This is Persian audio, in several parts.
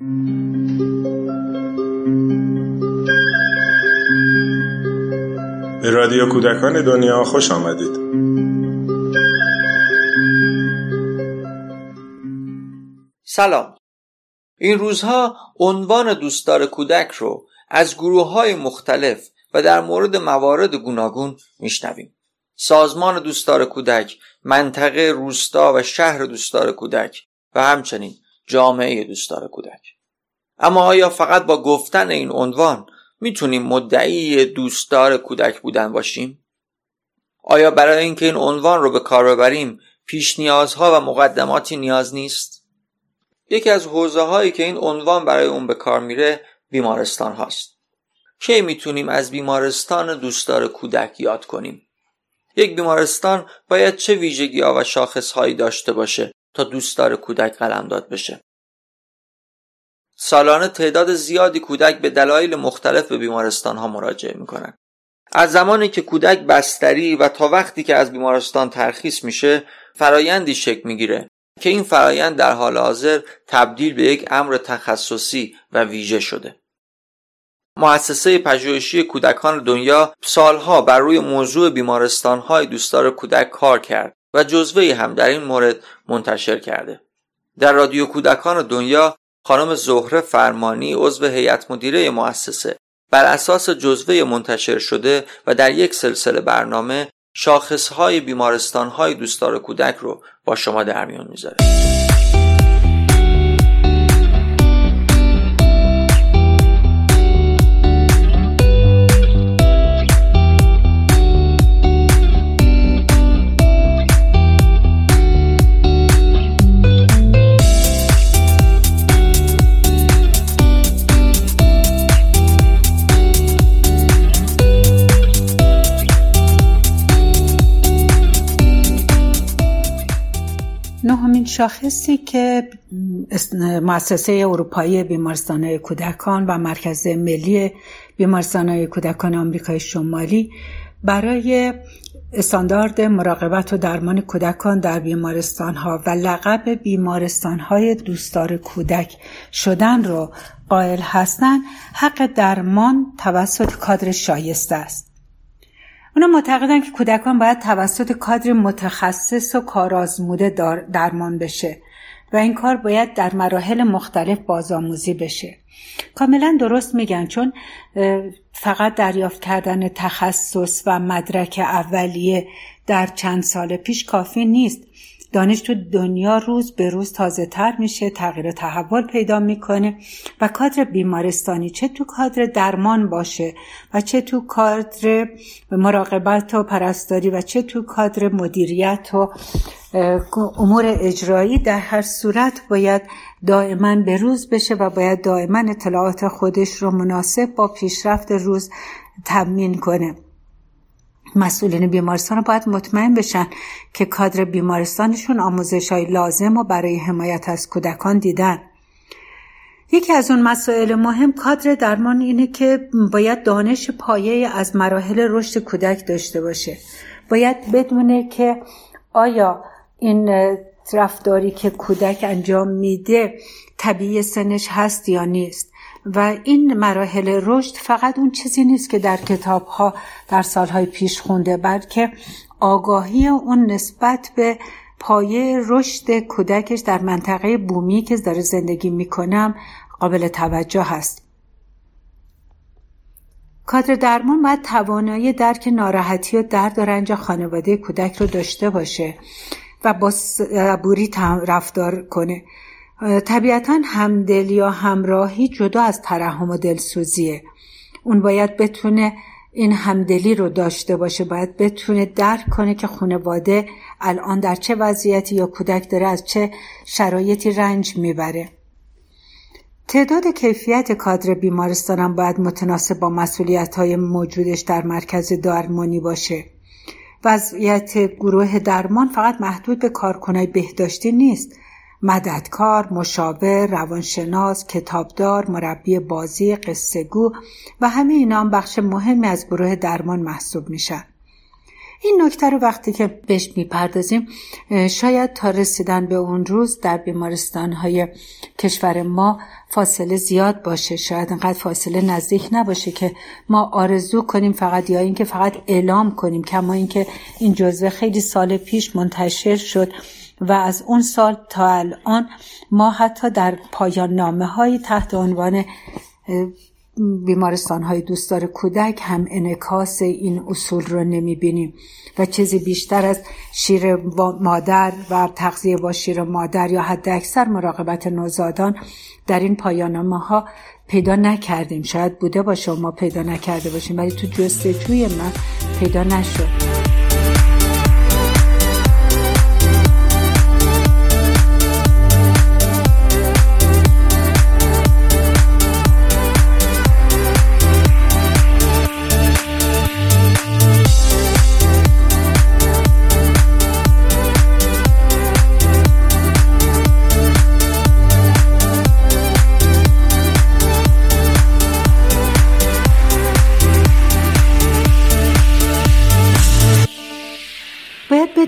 به رادیو کودکان دنیا خوش آمدید. سلام. این روزها عنوان دوستدار کودک رو از گروه های مختلف و در مورد موارد گوناگون میشنویم. سازمان دوستدار کودک منطقه روستا و شهر دوستدار کودک و همچنین جامعه دوستدار کودک اما آیا فقط با گفتن این عنوان می‌تونیم مدعی دوستدار کودک بودن باشیم؟ آیا برای اینکه این عنوان رو به کار ببریم پیش نیازها و مقدماتی نیاز نیست؟ یکی از حوزه هایی که این عنوان برای اون به کار میره بیمارستان هاست. کی می‌تونیم از بیمارستان دوستدار کودک یاد کنیم؟ یک بیمارستان باید چه ویژگی ها و شاخص هایی داشته باشه تا دوستدار کودک قلمداد بشه؟ سالانه تعداد زیادی کودک به دلایل مختلف به بیمارستان ها مراجعه می‌کنن از زمانی که کودک بستری و تا وقتی که از بیمارستان ترخیص میشه فرایندی شکل می‌گیره که این فرایند در حال حاضر تبدیل به یک امر تخصصی و ویژه شده. مؤسسه پژوهشی کودکان دنیا سالها بر روی موضوع بیمارستان های دوستدار کودک کار کرد. و جزوه هم در این مورد منتشر کرده. در رادیو کودکان دنیا خانم زهره فرمانی عضو هیئت مدیره مؤسسه. بر اساس جزوه منتشر شده و در یک سلسله برنامه شاخصهای بیمارستانهای دوستدار کودک رو با شما در میون می‌ذاره. شاخصی که مؤسسه اروپایی بیمارستان کودکان و مرکز ملی بیمارستان کودکان آمریکای شمالی برای استاندارد مراقبت و درمان کودکان در بیمارستان ها و لقب بیمارستان های دوستدار کودک شدن رو قائل هستند حق درمان توسط کادر شایسته است. اونا معتقدن که کودکان باید توسط کادر متخصص و کارآزموده درمان بشه و این کار باید در مراحل مختلف بازآموزی بشه. کاملا درست میگن چون فقط دریافت کردن تخصص و مدرک اولیه در چند سال پیش کافی نیست. دانش تو دنیا روز به روز تازه تر میشه تغییر تحول پیدا می‌کنه و کادر بیمارستانی چه تو کادر درمان باشه و چه تو کادر مراقبت و پرستاری و چه تو کادر مدیریت و امور اجرایی در هر صورت باید دائما به روز بشه و باید دائما اطلاعات خودش رو مناسب با پیشرفت روز تمین کنه. مسئولین بیمارستان باید مطمئن بشن که کادر بیمارستانشون آموزش های لازم و برای حمایت از کودکان دیدن. یکی از اون مسائل مهم کادر درمان اینه که باید دانش پایه از مراحل رشد کودک داشته باشه. باید بدونه که آیا این رفتاری که کودک انجام میده طبیعی سنش هست یا نیست. و این مراحل رشد فقط اون چیزی نیست که در کتاب ها در سالهای پیش خونده بلکه آگاهی اون نسبت به پایه رشد کودکش در منطقه بومی که داره زندگی می‌کنم قابل توجه هست. کادر درمان باید توانایی درک ناراحتی و درد و رنج خانواده کودک رو داشته باشه و با صبوری رفتار کنه. طبیعتا همدل یا همراهی جدا از ترحم و دلسوزیه. اون باید بتونه این همدلی رو داشته باشه باید بتونه درک کنه که خانواده الان در چه وضعیتی یا کودک داره از چه شرایطی رنج می‌بره. تعداد کیفیت کادر بیمارستان هم باید متناسب با مسئولیت های موجودش در مرکز درمانی باشه. وضعیت گروه درمان فقط محدود به کارکنای بهداشتی نیست. مددکار، مشاور، روانشناس، کتابدار، مربی بازی، قصهگو و همه اینا هم بخش مهمی از گروه درمان محسوب میشن. این نکته رو وقتی که بهش می‌پردازیم شاید تا رسیدن به اون روز در بیمارستان های کشور ما فاصله زیاد باشه شاید انقدر فاصله نزدیک نباشه که ما آرزو کنیم فقط یا اینکه فقط اعلام کنیم کما اینکه این جزوه خیلی سال پیش منتشر شد و از اون سال تا الان ما حتی در پایان نامه های تحت عنوان بیمارستان های دوستدار کودک هم انکاس این اصول رو نمی بینیم و چیزی بیشتر از شیر مادر و تغذیه با شیر مادر یا حد اکثر مراقبت نوزادان در این پایانامه ها پیدا نکردیم. شاید بوده باشه ما پیدا نکرده باشیم ولی تو جستجوی من پیدا نشد.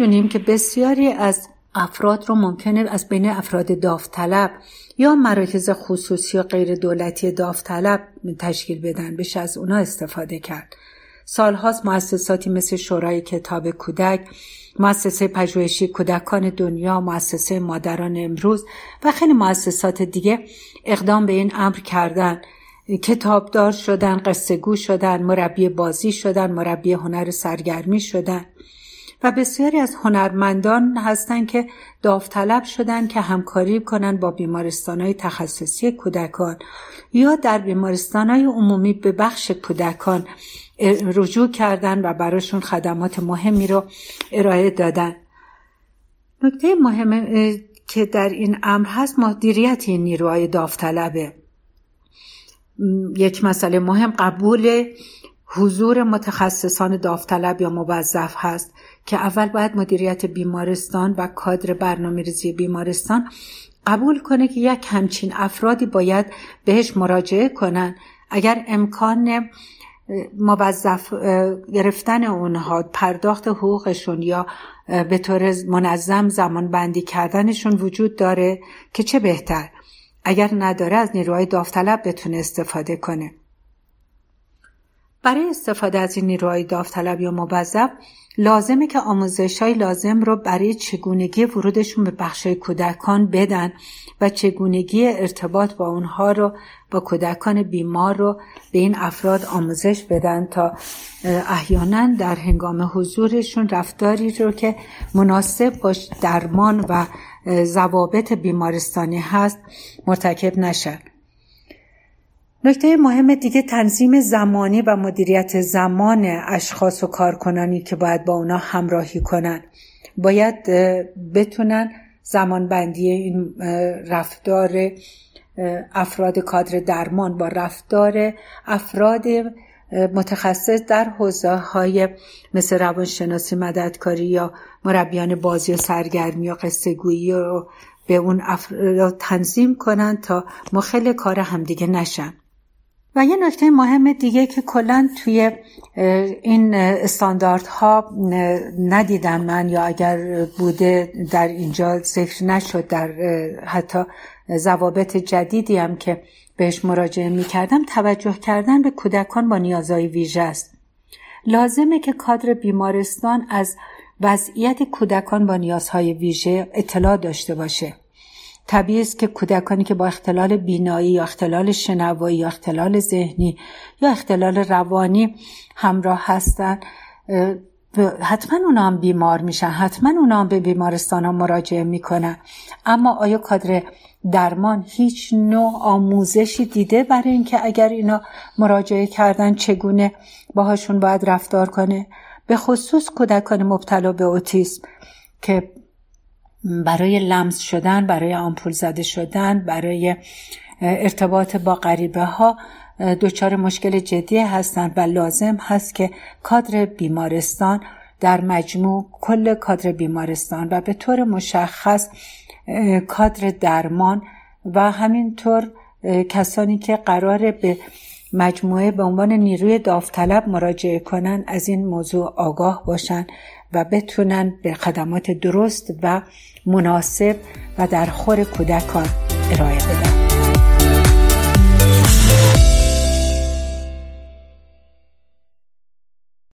بدونیم که بسیاری از افراد رو ممکنه از بین افراد داوطلب یا مراکز خصوصی و غیر دولتی داوطلب تشکیل بدن بشه از اونا استفاده کرد. سالهاست مؤسساتی مثل شورای کتاب کودک مؤسسه پژوهشی کودکان دنیا مؤسسه مادران امروز و خیلی مؤسسات دیگه اقدام به این امر کردن. کتابدار شدن قصه گو شدن مربی بازی شدن مربی هنر سرگرمی شدن. و بسیاری از هنرمندان هستند که داوطلب شدن که همکاری کنند با بیمارستان های تخصصی کودکان یا در بیمارستان های عمومی به بخش کودکان رجوع کردن و براشون خدمات مهمی رو ارائه دادن نکته مهم که در این امر هست مدیریت این نیروهای داوطلبه. یک مسئله مهم قبول حضور متخصصان داوطلب یا موظف هست که اول باید مدیریت بیمارستان و کادر برنامه ریزی بیمارستان قبول کنه که یک همچین افرادی باید بهش مراجعه کنن. اگر امکان موظف گرفتن اونها پرداخت حقوقشون یا به طور منظم زمان بندی کردنشون وجود داره که چه بهتر؟ اگر نداره از نیروهای داوطلب بتونه استفاده کنه. برای استفاده از این نیروهای داوطلب یا موظف لازمه که آموزش های لازم رو برای چگونگی ورودشون به بخش کودکان بدن و چگونگی ارتباط با اونها رو با کودکان بیمار رو به این افراد آموزش بدن تا احیانا در هنگام حضورشون رفتاری رو که مناسب باش درمان و ضوابط بیمارستانی هست مرتکب نشن نکته مهم دیگه تنظیم زمانی و مدیریت زمان اشخاص و کارکنانی که باید با اونا همراهی کنن. باید بتونن زمانبندی این رفتار افراد کادر درمان با رفتار افراد متخصص در حوزه های مثل روانشناسی مددکاری یا مربیان بازی و سرگرمی و قصه گویی رو به اون افراد تنظیم کنن تا مخل کار همدیگه نشن. و یه نکته مهم دیگه که کلا توی این استانداردها ندیدم من یا اگر بوده در اینجا ذکر نشد در حتی ضوابط جدیدی هم که بهش مراجعه می کردم توجه کردن به کودکان با نیازهای ویژه است. لازمه که کادر بیمارستان از وضعیت کودکان با نیازهای ویژه اطلاع داشته باشه. طبیعی است که کودکانی که با اختلال بینایی یا اختلال شنوایی یا اختلال ذهنی یا اختلال روانی همراه هستند حتما اونا هم بیمار میشن حتما اونا هم به بیمارستان ها مراجعه می‌کنن. اما آیا کادر درمان هیچ نوع آموزشی دیده برای اینکه اگر اینا مراجعه کردن چگونه باهاشون باید رفتار کنه؟ به خصوص کودکان مبتلا به اوتیسم که برای لمس شدن برای آمپول زده شدن برای ارتباط با غریبه ها دچار مشکل جدی هستند و لازم هست که کادر بیمارستان در مجموع کل کادر بیمارستان و به طور مشخص کادر درمان و همینطور کسانی که قرار به مجموعه به عنوان نیروی داوطلب مراجعه کنن از این موضوع آگاه باشن و بتونن به خدمات درست و مناسب و در خور کودکان ارائه بدن.